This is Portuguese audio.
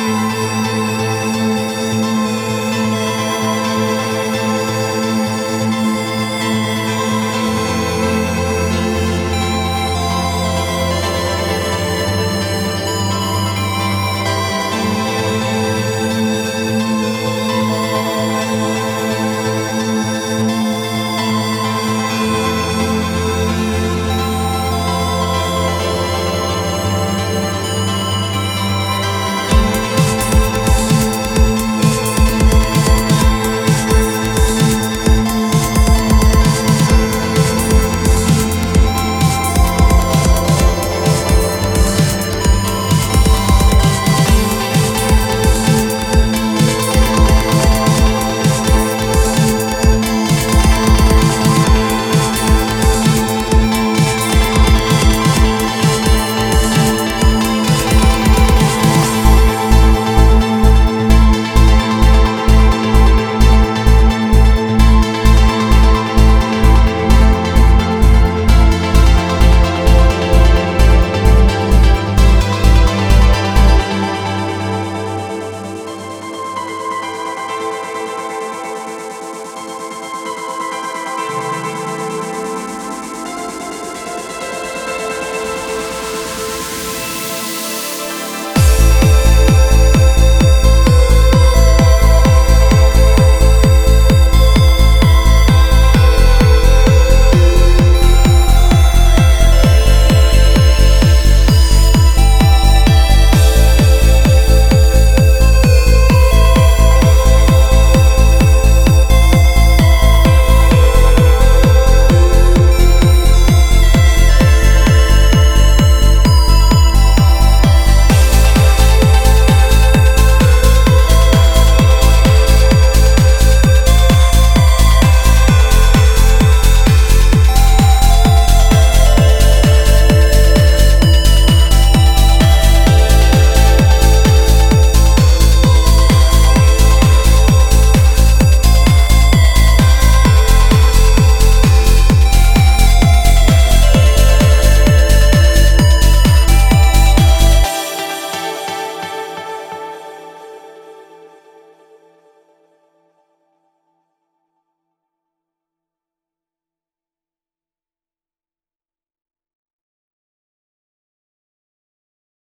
Música